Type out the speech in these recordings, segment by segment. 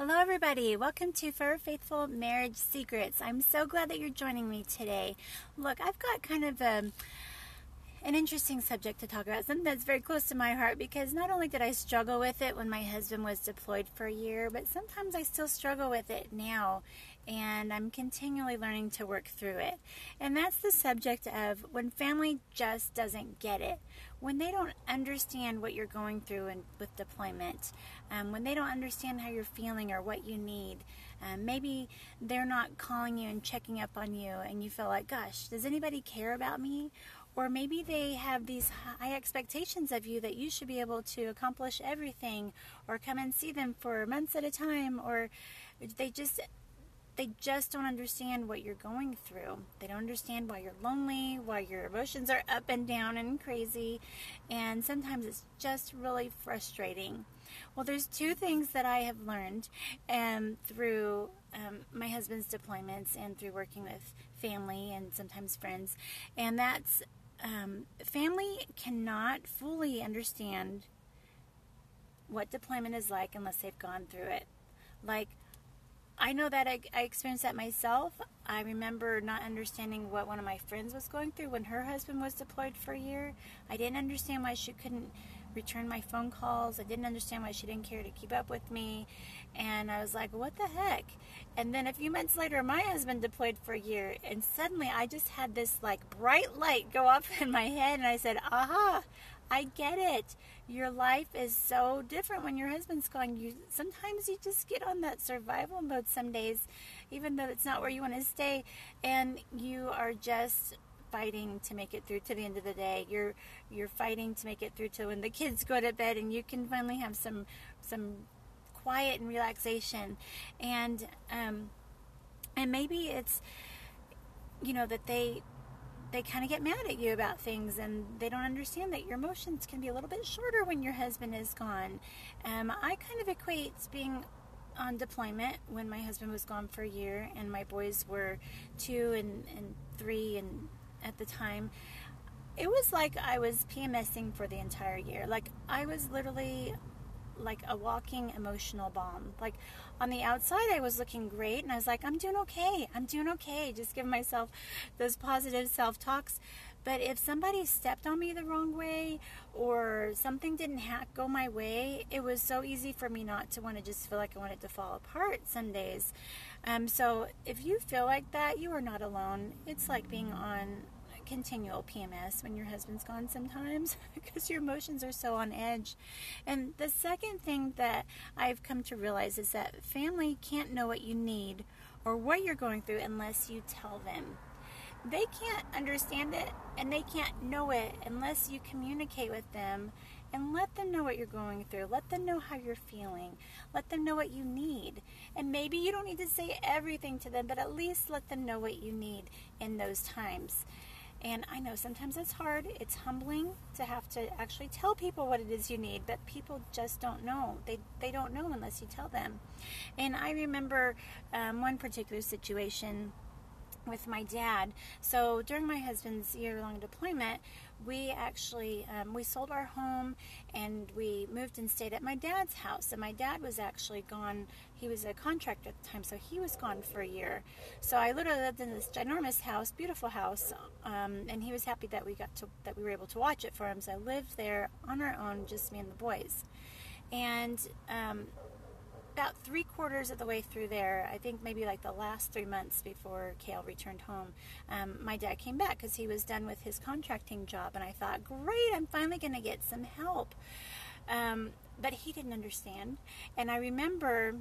Hello, everybody. Welcome to Forever Faithful Marriage Secrets. I'm so glad that you're joining me today. Look, I've got kind of a um, an interesting subject to talk about, something that's very close to my heart because not only did I struggle with it when my husband was deployed for a year, but sometimes I still struggle with it now, and I'm continually learning to work through it. And that's the subject of when family just doesn't get it, when they don't understand what you're going through in, with deployment, um, when they don't understand how you're feeling or what you need. Um, maybe they're not calling you and checking up on you, and you feel like, gosh, does anybody care about me? Or maybe they have these high expectations of you that you should be able to accomplish everything or come and see them for months at a time or they just they just don't understand what you're going through. They don't understand why you're lonely, why your emotions are up and down and crazy, and sometimes it's just really frustrating. Well, there's two things that I have learned um, through um, my husband's deployments and through working with family and sometimes friends, and that's um, family cannot fully understand what deployment is like unless they've gone through it. Like, I know that I, I, experienced that myself. I remember not understanding what one of my friends was going through when her husband was deployed for a year. I didn't understand why she couldn't return my phone calls. I didn't understand why she didn't care to keep up with me. And I was like, what the heck? And then a few months later, my husband deployed for a year. And suddenly I just had this like bright light go off in my head. And I said, aha, I get it. Your life is so different when your husband's gone. You sometimes you just get on that survival mode some days, even though it's not where you want to stay, and you are just fighting to make it through to the end of the day. You're you're fighting to make it through to when the kids go to bed and you can finally have some some quiet and relaxation. And um, and maybe it's you know that they they kind of get mad at you about things and they don't understand that your emotions can be a little bit shorter when your husband is gone. Um, I kind of equate being on deployment when my husband was gone for a year and my boys were two and, and three and at the time, it was like I was PMSing for the entire year. Like I was literally like a walking emotional bomb. Like on the outside, I was looking great, and I was like, I'm doing okay. I'm doing okay. Just give myself those positive self talks. But if somebody stepped on me the wrong way or something didn't ha- go my way, it was so easy for me not to want to just feel like I wanted to fall apart some days. Um, so if you feel like that, you are not alone. It's like being on continual PMS when your husband's gone sometimes because your emotions are so on edge. And the second thing that I've come to realize is that family can't know what you need or what you're going through unless you tell them. They can't understand it and they can't know it unless you communicate with them and let them know what you're going through. Let them know how you're feeling. Let them know what you need. And maybe you don't need to say everything to them, but at least let them know what you need in those times. And I know sometimes it's hard, it's humbling to have to actually tell people what it is you need, but people just don't know. They, they don't know unless you tell them. And I remember um, one particular situation with my dad. So during my husband's year-long deployment, we actually um, we sold our home and we moved and stayed at my dad's house. And my dad was actually gone. He was a contractor at the time, so he was gone for a year. So I literally lived in this ginormous house, beautiful house, um, and he was happy that we got to that we were able to watch it for him. So I lived there on our own, just me and the boys. And um, about three quarters of the way through there, I think maybe like the last three months before Kale returned home, um, my dad came back because he was done with his contracting job. And I thought, great, I'm finally going to get some help. Um, but he didn't understand. And I remember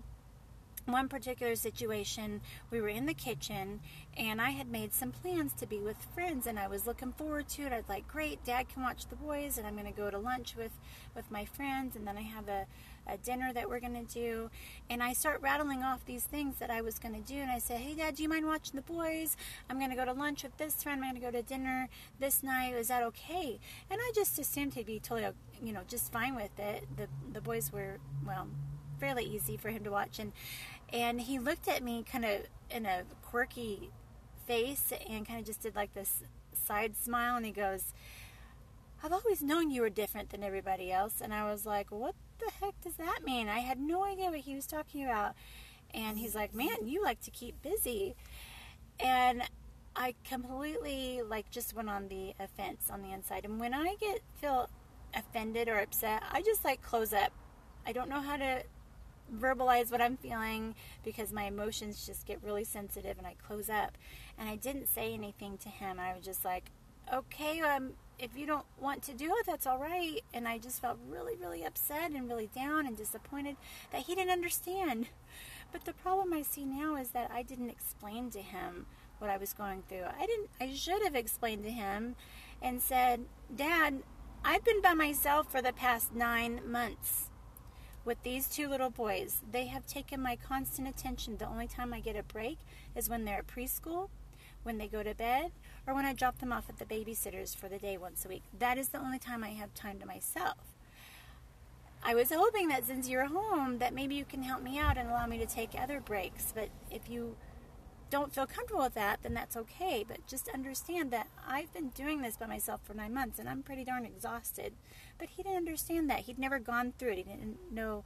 one particular situation, we were in the kitchen and I had made some plans to be with friends and I was looking forward to it. I was like, great, dad can watch the boys and I'm going to go to lunch with, with my friends and then I have a, a dinner that we're going to do. And I start rattling off these things that I was going to do. And I said, hey, dad, do you mind watching the boys? I'm going to go to lunch with this friend. I'm going to go to dinner this night. Is that okay? And I just assumed he'd be totally, you know, just fine with it. The, the boys were, well, fairly easy for him to watch. And and he looked at me kind of in a quirky face and kind of just did like this side smile and he goes, I've always known you were different than everybody else. And I was like, what the heck does that mean? I had no idea what he was talking about. And he's like, man, you like to keep busy. And I completely like just went on the offense on the inside. And when I get feel offended or upset, I just like close up. I don't know how to verbalize what I'm feeling because my emotions just get really sensitive and I close up. And I didn't say anything to him. I was just like, okay, um, if you don't want to do it, that's all right. And I just felt really, really upset and really down and disappointed that he didn't understand. But the problem I see now is that I didn't explain to him what I was going through. I didn't I should have explained to him and said, "Dad, I've been by myself for the past 9 months." With these two little boys. They have taken my constant attention. The only time I get a break is when they're at preschool, when they go to bed, or when I drop them off at the babysitters for the day once a week. That is the only time I have time to myself. I was hoping that since you're home that maybe you can help me out and allow me to take other breaks, but if you don't feel comfortable with that, then that's okay. But just understand that I've been doing this by myself for nine months and I'm pretty darn exhausted. But he didn't understand that. He'd never gone through it, he didn't know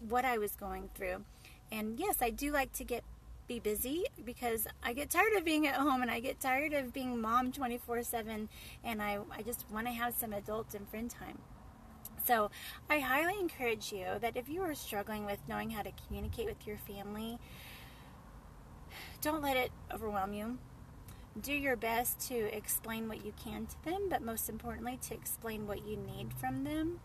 what I was going through. And yes, I do like to get be busy because I get tired of being at home and I get tired of being mom 24 7 and I, I just want to have some adult and friend time. So I highly encourage you that if you are struggling with knowing how to communicate with your family, don't let it overwhelm you. Do your best to explain what you can to them, but most importantly, to explain what you need from them.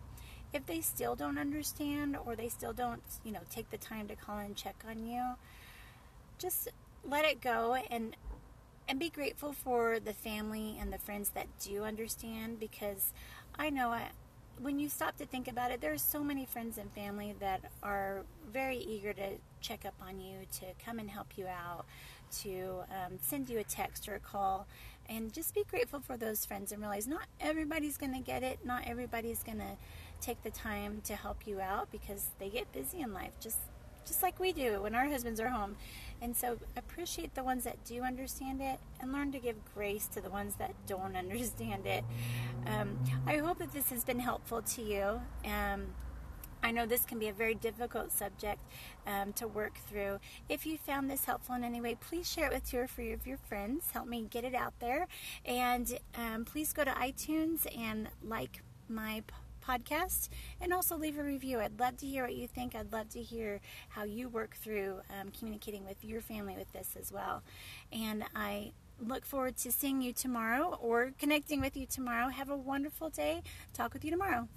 If they still don't understand or they still don't, you know, take the time to call and check on you, just let it go and and be grateful for the family and the friends that do understand because I know I, when you stop to think about it, there are so many friends and family that are very eager to check up on you, to come and help you out, to um, send you a text or a call. And just be grateful for those friends and realize not everybody's going to get it. Not everybody's going to take the time to help you out because they get busy in life, just just like we do when our husbands are home. And so appreciate the ones that do understand it and learn to give grace to the ones that don't understand it. Um, I hope that this has been helpful to you. Um, I know this can be a very difficult subject um, to work through. If you found this helpful in any way, please share it with two or three of your friends. Help me get it out there. And um, please go to iTunes and like my podcast and also leave a review. I'd love to hear what you think. I'd love to hear how you work through um, communicating with your family with this as well. And I look forward to seeing you tomorrow or connecting with you tomorrow. Have a wonderful day. Talk with you tomorrow.